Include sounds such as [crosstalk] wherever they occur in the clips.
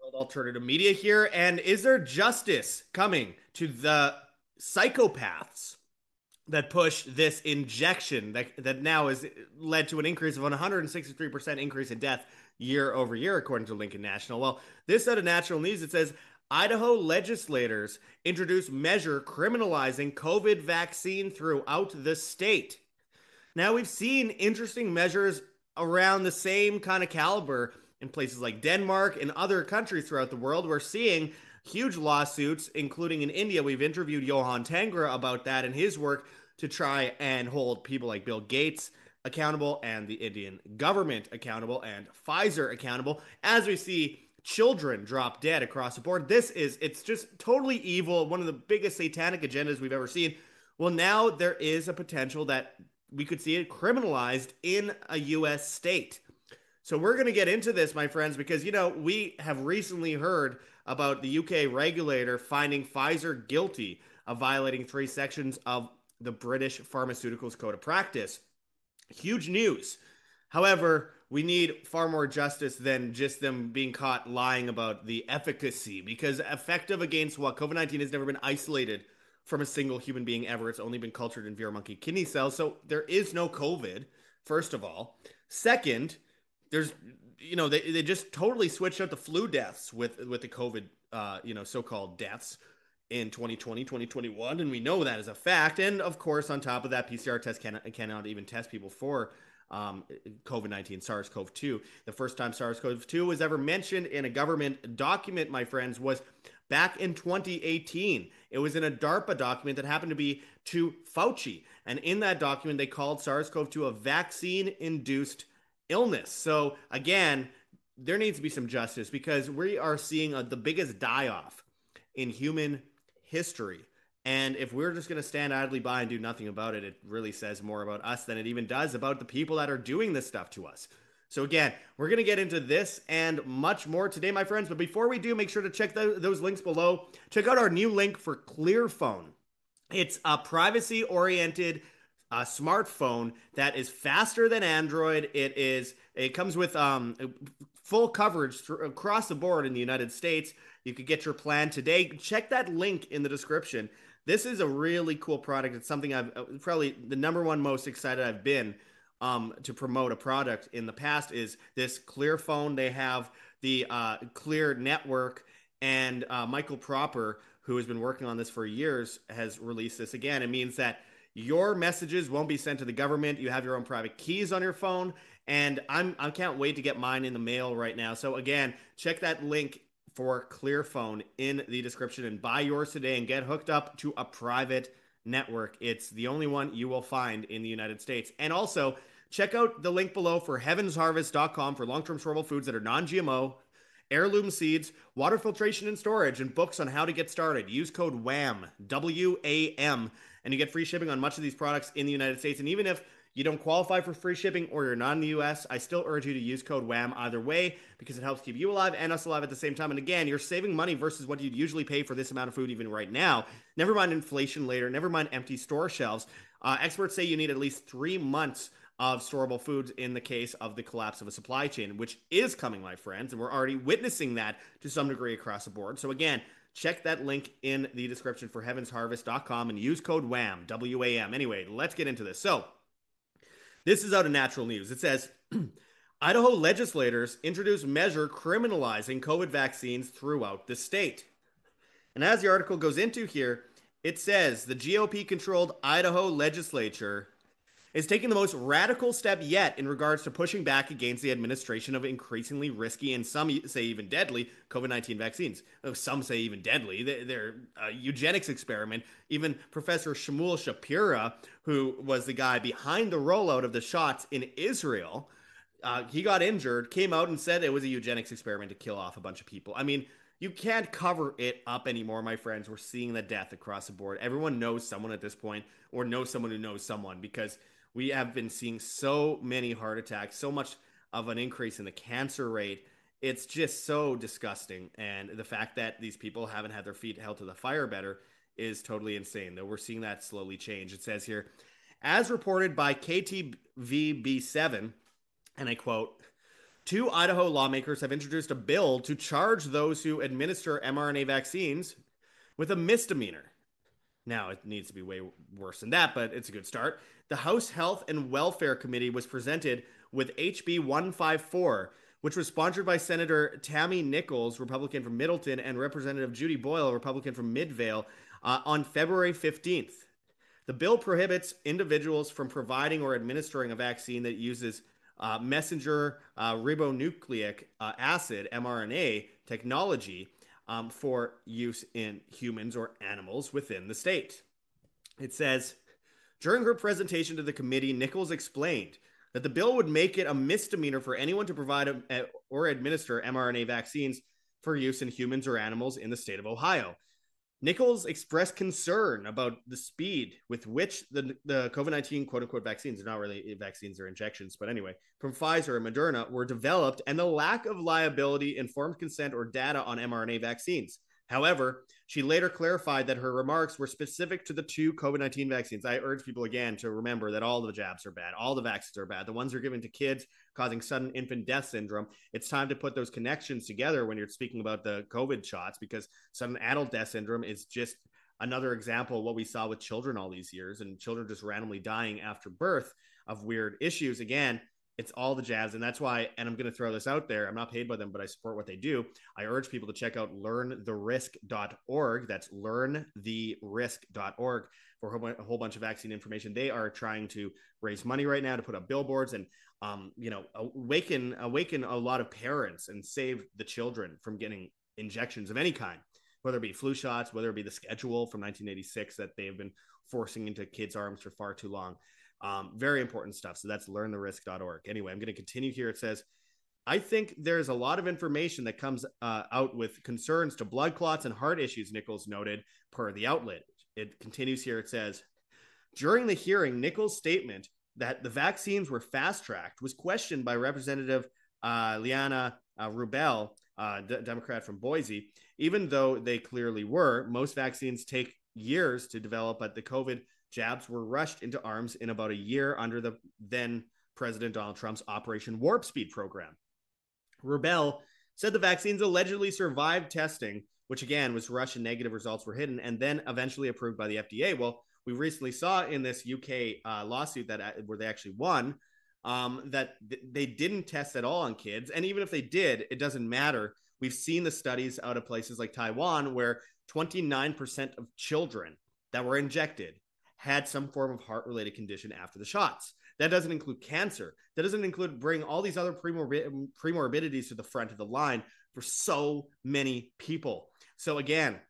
World Alternative Media here. And is there justice coming to the psychopaths that push this injection that, that now has led to an increase of 163% increase in death year over year, according to Lincoln National? Well, this out of Natural News, it says Idaho legislators introduce measure criminalizing COVID vaccine throughout the state. Now, we've seen interesting measures around the same kind of caliber in places like Denmark and other countries throughout the world. We're seeing huge lawsuits, including in India. We've interviewed Yohan Tengra about that and his work to try and hold people like Bill Gates accountable and the Indian government accountable and Pfizer accountable as we see children drop dead across the board. This is, it's just totally evil. One of the biggest satanic agendas we've ever seen. Well, now there is a potential that we could see it criminalized in a U.S. state. So we're going to get into this, my friends, because, you know, we have recently heard about the UK regulator finding Pfizer guilty of violating three sections of the British Pharmaceuticals Code of Practice. Huge news. However, we need far more justice than just them being caught lying about the efficacy because effective against what COVID 19 has never been isolated from a single human being ever. It's only been cultured in Vero monkey kidney cells. So there is no COVID, first of all. Second, there's you know they, they just totally switched out the flu deaths with with the covid uh you know so-called deaths in 2020 2021 and we know that is a fact. And of course on top of that pcr test cannot, cannot even test people for um, covid-19 sars-cov-2 the first time sars-cov-2 was ever mentioned in a government document my friends was back in 2018 it was in a darpa document that happened to be to fauci. And in that document they called sars-cov-2 a vaccine induced illness. So again, there needs to be some justice because we are seeing a, the biggest die off in human history. And if we're just going to stand idly by and do nothing about it, it really says more about us than it even does about the people that are doing this stuff to us. So, again, we're going to get into this and much more today, my friends. But before we do, make sure to check the, those links below. Check out our new link for Clearphone. It's a privacy oriented a smartphone that is faster than Android. It is it comes with um, full coverage across the board in the United States. You could get your plan today. Check that link in the description. This is a really cool product. It's something I've uh, probably the number one most excited I've been um, to promote a product in the past is this Clear phone. They have the uh, Clear Network and uh, Michael Proper, who has been working on this for years, has released this again. It means that your messages won't be sent to the government. You have your own private keys on your phone. And I'm I can't wait to get mine in the mail right now. So again, check that link for Clearphone in the description and buy yours today and get hooked up to a private network. It's the only one you will find in the United States. And also, check out the link below for heavensharvest.com for long-term storable foods that are non-GMO, heirloom seeds, water filtration and storage, and books on how to get started. Use code WHAM, W A M and you get free shipping on much of these products in the United States. And even if you don't qualify for free shipping or you're not in the US, I still urge you to use code WHAM either way because it helps keep you alive and us alive at the same time. And again, you're saving money versus what you'd usually pay for this amount of food even right now. Never mind inflation later, never mind empty store shelves. Uh, experts say you need at least three months of storable foods in the case of the collapse of a supply chain, which is coming, my friends. And we're already witnessing that to some degree across the board. So, again, Check that link in the description for heavensharvest.com and use code WHAM, W A M. Anyway, let's get into this. So, this is out of natural news. It says [clears throat] Idaho legislators introduce measure criminalizing COVID vaccines throughout the state. And as the article goes into here, it says the GOP controlled Idaho legislature is taking the most radical step yet in regards to pushing back against the administration of increasingly risky and some say even deadly COVID 19 vaccines. Some say even deadly. They're a eugenics experiment. Even Professor Shmuel Shapira, who was the guy behind the rollout of the shots in Israel, uh, he got injured, came out and said it was a eugenics experiment to kill off a bunch of people. I mean, you can't cover it up anymore, my friends. We're seeing the death across the board. Everyone knows someone at this point, or knows someone who knows someone because we have been seeing so many heart attacks, so much of an increase in the cancer rate. It's just so disgusting. And the fact that these people haven't had their feet held to the fire better is totally insane, though we're seeing that slowly change. It says here, as reported by KTVB7, and I quote, two Idaho lawmakers have introduced a bill to charge those who administer mRNA vaccines with a misdemeanor. Now, it needs to be way worse than that, but it's a good start. The House Health and Welfare Committee was presented with HB 154, which was sponsored by Senator Tammy Nichols, Republican from Middleton, and Representative Judy Boyle, Republican from Midvale, uh, on February 15th. The bill prohibits individuals from providing or administering a vaccine that uses uh, messenger uh, ribonucleic uh, acid, mRNA, technology um, for use in humans or animals within the state. It says During her presentation to the committee, Nichols explained that the bill would make it a misdemeanor for anyone to provide a, or administer mRNA vaccines for use in humans or animals in the state of Ohio. Nichols expressed concern about the speed with which the, the COVID 19 quote unquote vaccines, are not really eh, vaccines or injections, but anyway, from Pfizer and Moderna were developed and the lack of liability, informed consent, or data on mRNA vaccines. However, she later clarified that her remarks were specific to the two COVID 19 vaccines. I urge people again to remember that all the jabs are bad. All the vaccines are bad. The ones are given to kids causing sudden infant death syndrome. It's time to put those connections together when you're speaking about the COVID shots because sudden adult death syndrome is just another example of what we saw with children all these years and children just randomly dying after birth of weird issues. Again, it's all the jabs. And that's why, and I'm going to throw this out there. I'm not paid by them, but I support what they do. I urge people to check out learntherisk.org. That's learntherisk.org for a whole bunch of vaccine information. They are trying to raise money right now to put up billboards and, um, you know, awaken, awaken a lot of parents and save the children from getting injections of any kind, whether it be flu shots, whether it be the schedule from 1986 that they've been forcing into kids' arms for far too long. Um, very important stuff. So that's learntherisk.org. Anyway, I'm going to continue here. It says, I think there's a lot of information that comes uh, out with concerns to blood clots and heart issues, Nichols noted per the outlet. It continues here. It says, during the hearing, Nichols' statement that the vaccines were fast tracked was questioned by Representative uh, Ilana uh, Rubel, uh, D- Democrat from Boise. Even though they clearly were, most vaccines take years to develop, but the COVID jabs were rushed into arms in about a year under the then President Donald Trump's Operation Warp Speed program. Rubel said the vaccines allegedly survived testing, which again was rushed and negative results were hidden, and then eventually approved by the FDA. Well, we recently saw in this UK uh, lawsuit that uh, where they actually won um, that th- they didn't test at all on kids, and even if they did, it doesn't matter. We've seen the studies out of places like Taiwan where 29% of children that were injected had some form of heart related condition after the shots. That doesn't include cancer. That doesn't include bring all these other premorbid- premorbidities to the front of the line for so many people. So again,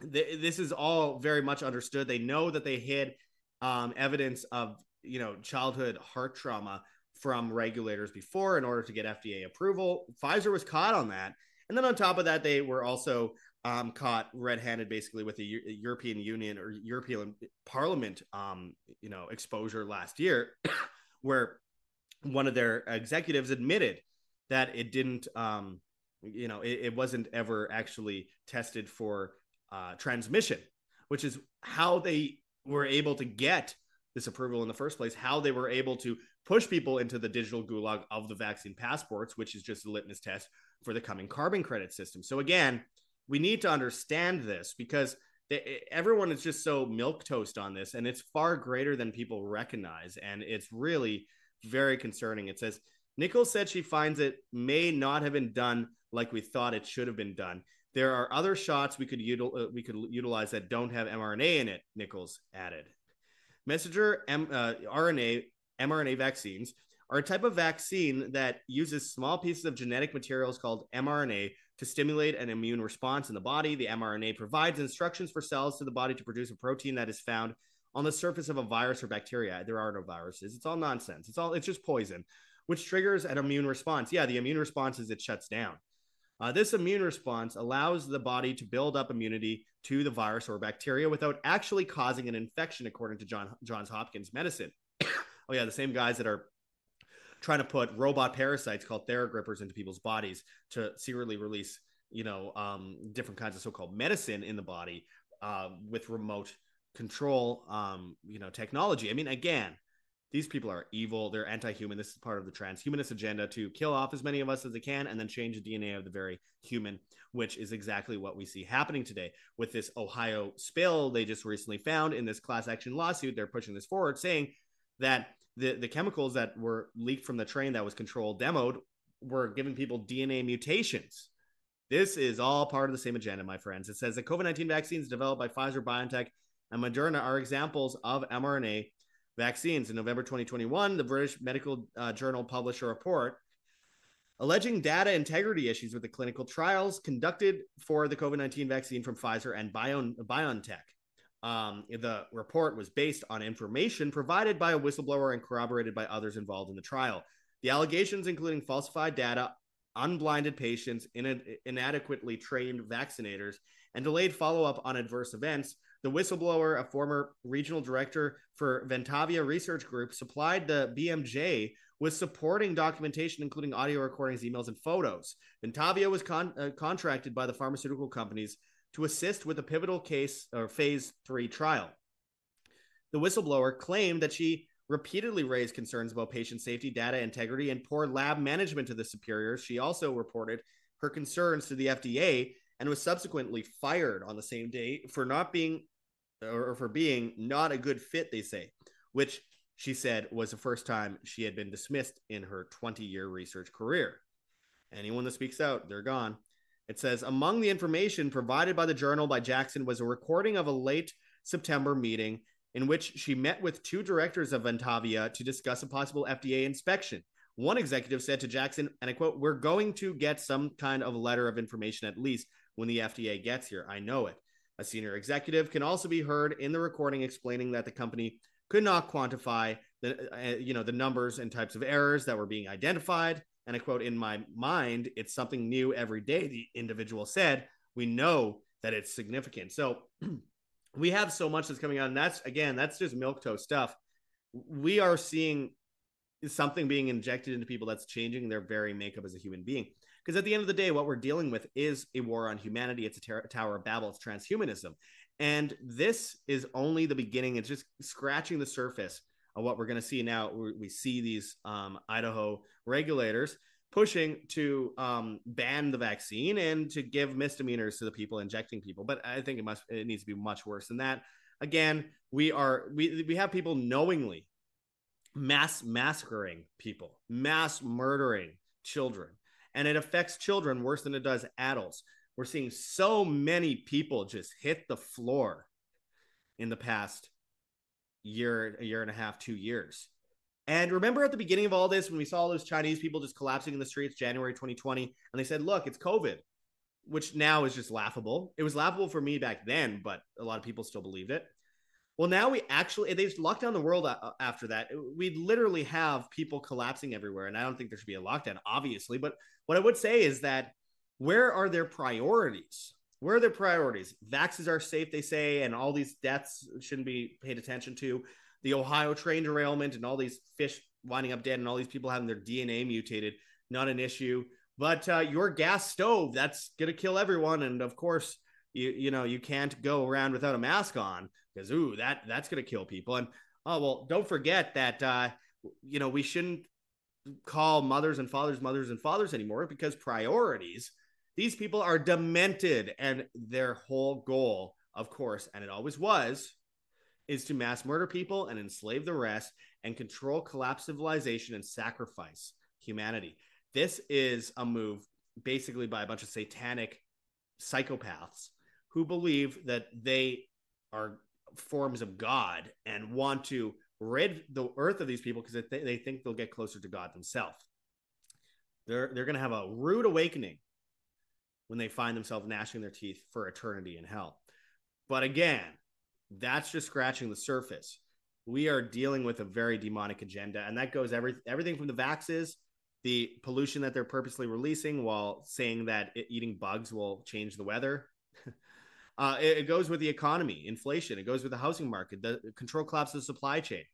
th- this is all very much understood. They know that they hid um, evidence of you know childhood heart trauma from regulators before in order to get FDA approval. Pfizer was caught on that, and then on top of that, they were also um, caught red-handed basically with the U- European Union or European Parliament, um, you know, exposure last year, [coughs] where one of their executives admitted that it didn't, um, you know, it, it, wasn't ever actually tested for uh, transmission, which is how they were able to get this approval in the first place. How they were able to push people into the digital gulag of the vaccine passports, which is just a litmus test for the coming carbon credit system. So again we need to understand this because they, everyone is just so milk toast on this and it's far greater than people recognize and it's really very concerning it says nichols said she finds it may not have been done like we thought it should have been done there are other shots we could util- uh, we could utilize that don't have mrna in it nichols added messenger M- uh, rna mrna vaccines are a type of vaccine that uses small pieces of genetic materials called mrna to stimulate an immune response in the body. The mRNA provides instructions for cells to the body to produce a protein that is found on the surface of a virus or bacteria. There are no viruses. It's all nonsense. It's all it's just poison, which triggers an immune response. Yeah, the immune response is it shuts down. Uh, this immune response allows the body to build up immunity to the virus or bacteria without actually causing an infection, according to John Johns Hopkins medicine. [coughs] oh yeah, the same guys that are trying to put robot parasites called Theragrippers into people's bodies to secretly release, you know, um, different kinds of so-called medicine in the body uh, with remote control, um, you know, technology. I mean, again, these people are evil. They're anti-human. This is part of the transhumanist agenda to kill off as many of us as they can and then change the DNA of the very human, which is exactly what we see happening today with this Ohio spill they just recently found in this class action lawsuit. They're pushing this forward, saying that the the chemicals that were leaked from the train that was controlled demoed were giving people DNA mutations. This is all part of the same agenda, my friends. It says that COVID 19 vaccines developed by Pfizer, BioNTech, and Moderna are examples of mRNA vaccines. In November 2021, the British Medical uh, Journal published a report alleging data integrity issues with the clinical trials conducted for the COVID 19 vaccine from Pfizer and Bio- BioNTech. Um, the report was based on information provided by a whistleblower and corroborated by others involved in the trial. The allegations, including falsified data, unblinded patients, in- inadequately trained vaccinators, and delayed follow up on adverse events, the whistleblower, a former regional director for Ventavia Research Group, supplied the BMJ with supporting documentation, including audio recordings, emails, and photos. Ventavia was con- uh, contracted by the pharmaceutical companies to assist with the pivotal case or phase three trial. The whistleblower claimed that she repeatedly raised concerns about patient safety, data integrity, and poor lab management to the superiors. She also reported her concerns to the FDA and was subsequently fired on the same day for not being or for being not a good fit, they say, which she said was the first time she had been dismissed in her 20 year research career. Anyone that speaks out, they're gone. It says among the information provided by the journal by Jackson was a recording of a late September meeting in which she met with two directors of Ventavia to discuss a possible FDA inspection. One executive said to Jackson, and I quote, We're going to get some kind of letter of information at least when the FDA gets here. I know it. A senior executive can also be heard in the recording explaining that the company could not quantify the uh, you know the numbers and types of errors that were being identified. And I quote, "In my mind, it's something new every day." The individual said, "We know that it's significant." So [clears throat] we have so much that's coming out, and that's again, that's just milk toast stuff. We are seeing something being injected into people that's changing their very makeup as a human being. Because at the end of the day, what we're dealing with is a war on humanity. It's a ter- Tower of Babel. It's transhumanism. And this is only the beginning. It's just scratching the surface of what we're going to see now. We see these um, Idaho regulators pushing to um, ban the vaccine and to give misdemeanors to the people injecting people. But I think it must it needs to be much worse than that. Again, we are we we have people knowingly mass massacring people, mass murdering children and it affects children worse than it does adults. We're seeing so many people just hit the floor in the past year, a year and a half, two years. And remember at the beginning of all this, when we saw all those Chinese people just collapsing in the streets, January 2020, and they said, look, it's COVID, which now is just laughable. It was laughable for me back then, but a lot of people still believed it. Well, now we actually they just locked down the world after that. We literally have people collapsing everywhere, and I don't think there should be a lockdown, obviously. But what I would say is that where are their priorities? Where are their priorities? Vaxes are safe, they say, and all these deaths shouldn't be paid attention to. The Ohio train derailment and all these fish winding up dead, and all these people having their DNA mutated, not an issue. But uh, your gas stove, that's gonna kill everyone, and of course you you know you can't go around without a mask on because ooh that that's gonna kill people and oh well don't forget that uh you know we shouldn't call mothers and fathers mothers and fathers anymore because priorities these people are demented. And their whole goal of course and it always was is to mass murder people and enslave the rest and control collapse civilization and sacrifice humanity. This is a move basically by a bunch of satanic psychopaths who believe that they are forms of God and want to rid the earth of these people because they, they think they'll get closer to God themselves. They're they're going to have a rude awakening when they find themselves gnashing their teeth for eternity in hell. But again, that's just scratching the surface. We are dealing with a very demonic agenda, and that goes every everything from the vaxes, the pollution that they're purposely releasing while saying that eating bugs will change the weather. [laughs] Uh, it, it, goes with the economy, inflation. It goes with the housing market, the control collapse of the supply chain,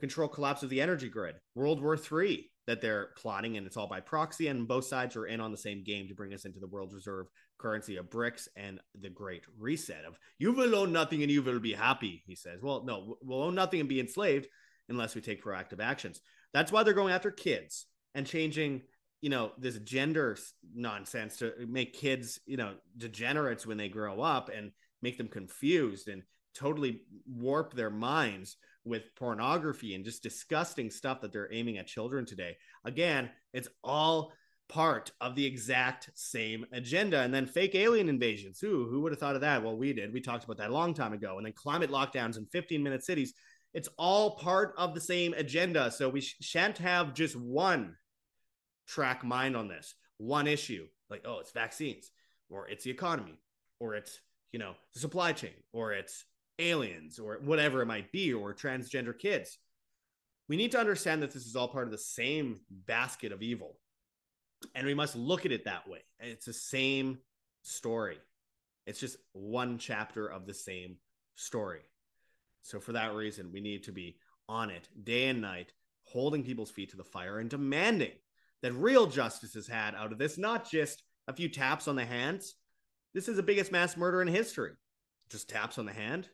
control collapse of the energy grid, World War III that they're plotting, and it's all by proxy. And both sides are in on the same game to bring us into the world reserve currency of BRICS and the Great Reset of you will own nothing and you will be happy. He says, "Well, no, we'll own nothing and be enslaved." unless we take proactive actions. That's why they're going after kids and changing, you know, this gender nonsense to make kids, you know, degenerates when they grow up and make them confused and totally warp their minds with pornography and just disgusting stuff that they're aiming at children today. Again, it's all part of the exact same agenda. And then fake alien invasions who who would have thought of that? Well, we did. We talked about that a long time ago. And then climate lockdowns in 15 minute cities. It's all part of the same agenda. So we sh- shan't have just one track mind on this, one issue. Like, oh, it's vaccines, or it's the economy, or it's, you know, the supply chain, or it's aliens, or whatever it might be, or transgender kids. We need to understand that this is all part of the same basket of evil and we must look at it that way. It's the same story. It's just one chapter of the same story. So for that reason, we need to be on it day and night, holding people's feet to the fire and demanding that real justice is had out of this, not just a few taps on the hands. This is the biggest mass murder in history. Just taps on the hand.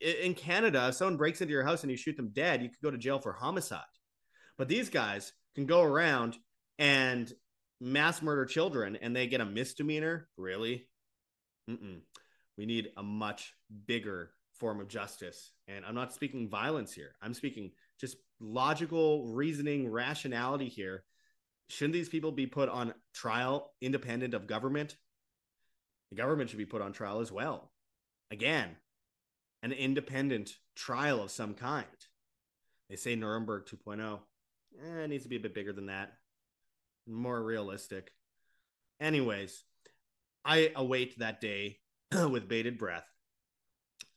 In Canada, if someone breaks into your house and you shoot them dead, you could go to jail for homicide. But these guys can go around and mass murder children and they get a misdemeanor really Mm-mm. we need a much bigger form of justice and i'm not speaking violence here i'm speaking just logical reasoning rationality here shouldn't these people be put on trial independent of government the government should be put on trial as well again an independent trial of some kind they say nuremberg 2.0 eh, it needs to be a bit bigger than that more realistic. Anyways, I await that day [clears throat] with bated breath.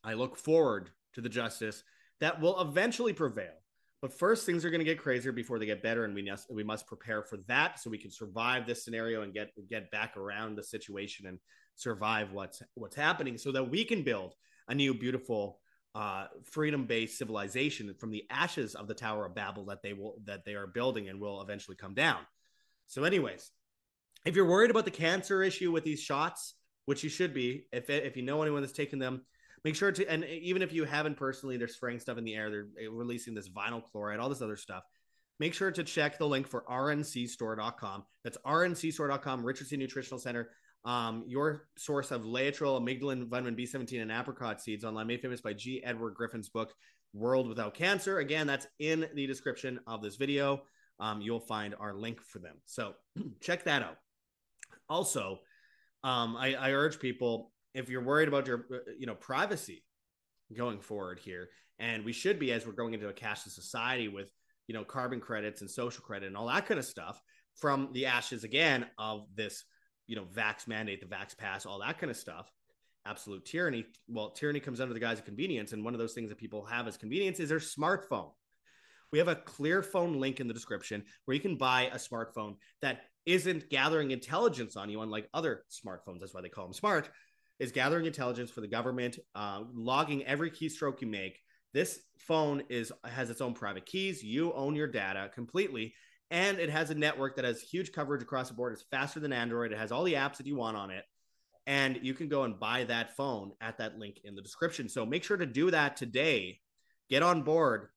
I look forward to the justice that will eventually prevail. But first, things are going to get crazier before they get better, and we must we must prepare for that so we can survive this scenario and get get back around the situation and survive what's what's happening, so that we can build a new, beautiful, uh, freedom-based civilization from the ashes of the Tower of Babel that they will that they are building and will eventually come down. So, anyways, if you're worried about the cancer issue with these shots, which you should be, if if you know anyone that's taken them, make sure to. And even if you haven't personally, they're spraying stuff in the air. They're eh, releasing this vinyl chloride, all this other stuff. Make sure to check the link for rncstore.com. That's rncstore.com, Richardson Nutritional Center. Um, your source of laetrile, amygdalin, vitamin B17, and apricot seeds online, made famous by G. Edward Griffin's book, World Without Cancer. Again, that's in the description of this video um, you'll find our link for them. So [clears throat] check that out. Also, um, I, I urge people if you're worried about your uh, you know privacy going forward here, and we should be as we're going into a cashless society with you know carbon credits and social credit and all that kind of stuff from the ashes again of this you know vax mandate, the vax pass, all that kind of stuff. Absolute tyranny. Well, tyranny comes under the guise of convenience, and one of those things that people have as convenience is their smartphone. We have a clear phone link in the description where you can buy a smartphone that isn't gathering intelligence on you, unlike other smartphones. That's why they call them smart. Is gathering intelligence for the government, uh, logging every keystroke you make. This phone is has its own private keys. You own your data completely, and it has a network that has huge coverage across the board. It's faster than Android. It has all the apps that you want on it, and you can go and buy that phone at that link in the description. So make sure to do that today. Get on board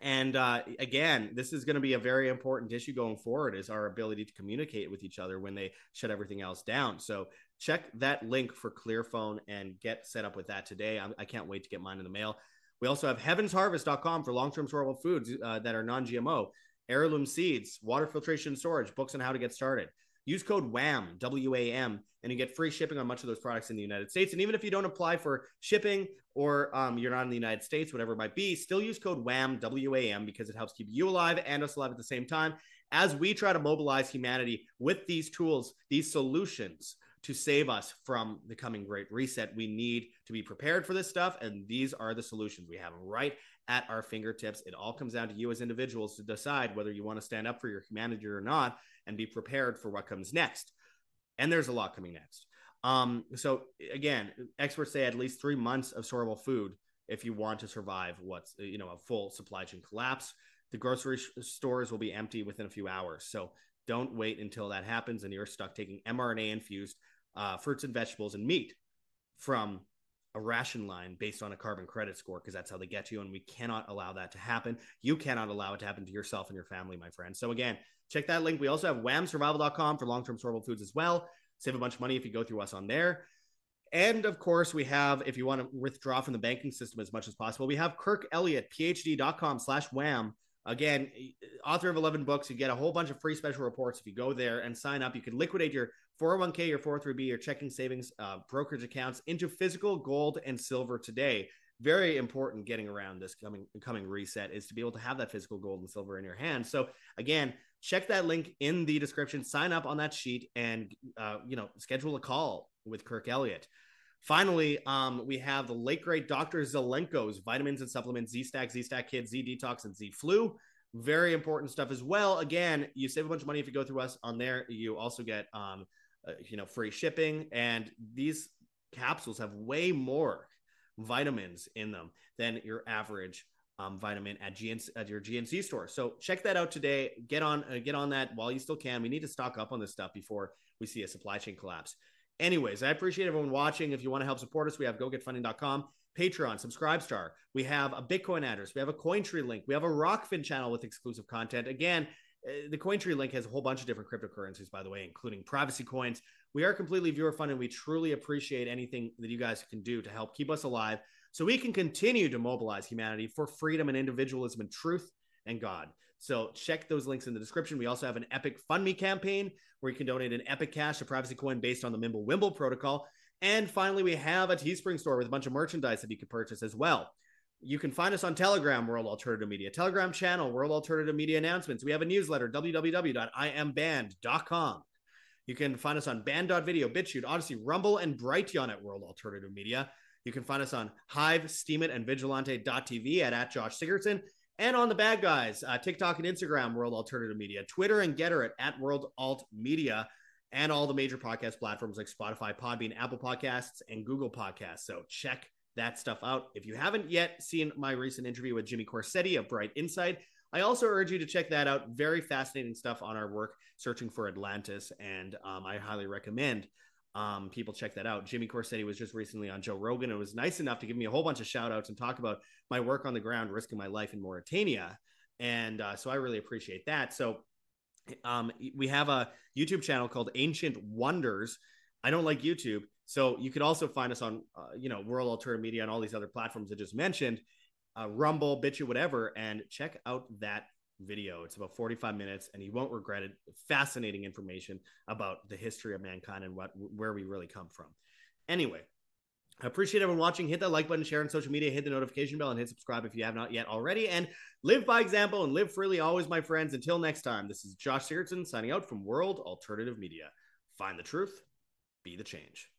and uh, again this is going to be a very important issue going forward is our ability to communicate with each other when they shut everything else down. So check that link for clearphone and get set up with that today. I'm, i can not wait to get mine in the mail. We also have heavensharvest.com for long-term storable foods uh, that are non-gmo heirloom seeds water filtration storage books on how to get started use code wham w-a-m and you get free shipping on much of those products in the united states and even if you don't apply for shipping or um, you're not in the United States, whatever it might be, still use code WHAM, W A M, because it helps keep you alive and us alive at the same time as we try to mobilize humanity with these tools, these solutions to save us from the coming great reset. We need to be prepared for this stuff, and these are the solutions we have right at our fingertips. It all comes down to you as individuals to decide whether you want to stand up for your humanity or not and be prepared for what comes next. And there's a lot coming next. Um, so again, experts say at least three months of storable food if you want to survive what's you know a full supply chain collapse. The grocery stores will be empty within a few hours. So don't wait until that happens and you're stuck taking mRNA infused uh, fruits and vegetables and meat from a ration line based on a carbon credit score because that's how they get to you. And we cannot allow that to happen. You cannot allow it to happen to yourself and your family, my friend. So, again, check that link. We also have whamsurvival.com for long term storable foods as well. Save a bunch of money if you go through us on there. And of course, we have, if you want to withdraw from the banking system as much as possible, we have Kirk Elliott, phd.com slash wham. Again, author of 11 books. You get a whole bunch of free special reports if you go there and sign up. You can liquidate your 401k, your 403b, your checking savings, uh, brokerage accounts into physical gold and silver today. Very important getting around this coming coming reset is to be able to have that physical gold and silver in your hand. So again, check that link in the description. Sign up on that sheet and uh, you know schedule a call with Kirk Elliott. Finally, um, we have the late great Dr. Zelenko's vitamins and supplements, Z Stack, Z Stack Kids, Z Detox, and Z Flu. Very important stuff as well. Again, you save a bunch of money if you go through us on there. You also get, um, uh, you know, free shipping, and these capsules have way more vitamins in them than your average um, vitamin at GNC at your GNC store. So check that out today. Get on uh, get on that while you still can. We need to stock up on this stuff before we see a supply chain collapse. Anyways, I appreciate everyone watching. If you want to help support us, we have gogetfunding.com, Patreon, Subscribestar. We have a Bitcoin address. We have a Cointree link. We have a Rokfin channel with exclusive content. Again, uh, the Cointree link has a whole bunch of different cryptocurrencies, by the way, including privacy coins. We are completely viewer funded. We truly appreciate anything that you guys can do to help keep us alive so we can continue to mobilize humanity for freedom and individualism and truth and God. So check those links in the description. We also have an Epic Fund Me campaign where you can donate an Epic Cash, a privacy coin based on the Mimblewimble protocol. And finally, we have a Teespring store with a bunch of merchandise that you can purchase as well. You can find us on Telegram, World Alternative Media, Telegram channel, World Alternative Media Announcements. We have a newsletter, www.iamband.com. You can find us on band.video, BitChute, Odysee, Rumble, and Brighteon at World Alternative Media. You can find us on Hive, Steemit, and Vigilante.tv at, at Josh Sigurdson and on the bad guys, uh, TikTok and Instagram, World Alternative Media, Twitter and Gettr at, at World Alt Media, and all the major podcast platforms like Spotify, Podbean, Apple Podcasts, and Google Podcasts. So check that stuff out. If you haven't yet seen my recent interview with Jimmy Corsetti of Bright Insight, I also urge you to check that out. Very fascinating stuff on our work searching for Atlantis, and um, I highly recommend um, people check that out. Jimmy Corsetti was just recently on Joe Rogan and was nice enough to give me a whole bunch of shout outs and talk about my work on the ground, risking my life in Mauritania. And uh, so I really appreciate that. So um, we have a YouTube channel called Ancient Wonders. I don't like YouTube. So you could also find us on, uh, you know, World Alternative Media and all these other platforms I just mentioned, uh, Rumble, BitChute, whatever, and check out that video. It's about 45 minutes and you won't regret it. Fascinating information about the history of mankind and what where we really come from. Anyway, I appreciate everyone watching. Hit that like button, share on social media, hit the notification bell, and hit subscribe if you have not yet already. And live by example and live freely always, my friends. Until next time, this is Josh Sigurdson signing out from World Alternative Media. Find the truth, be the change.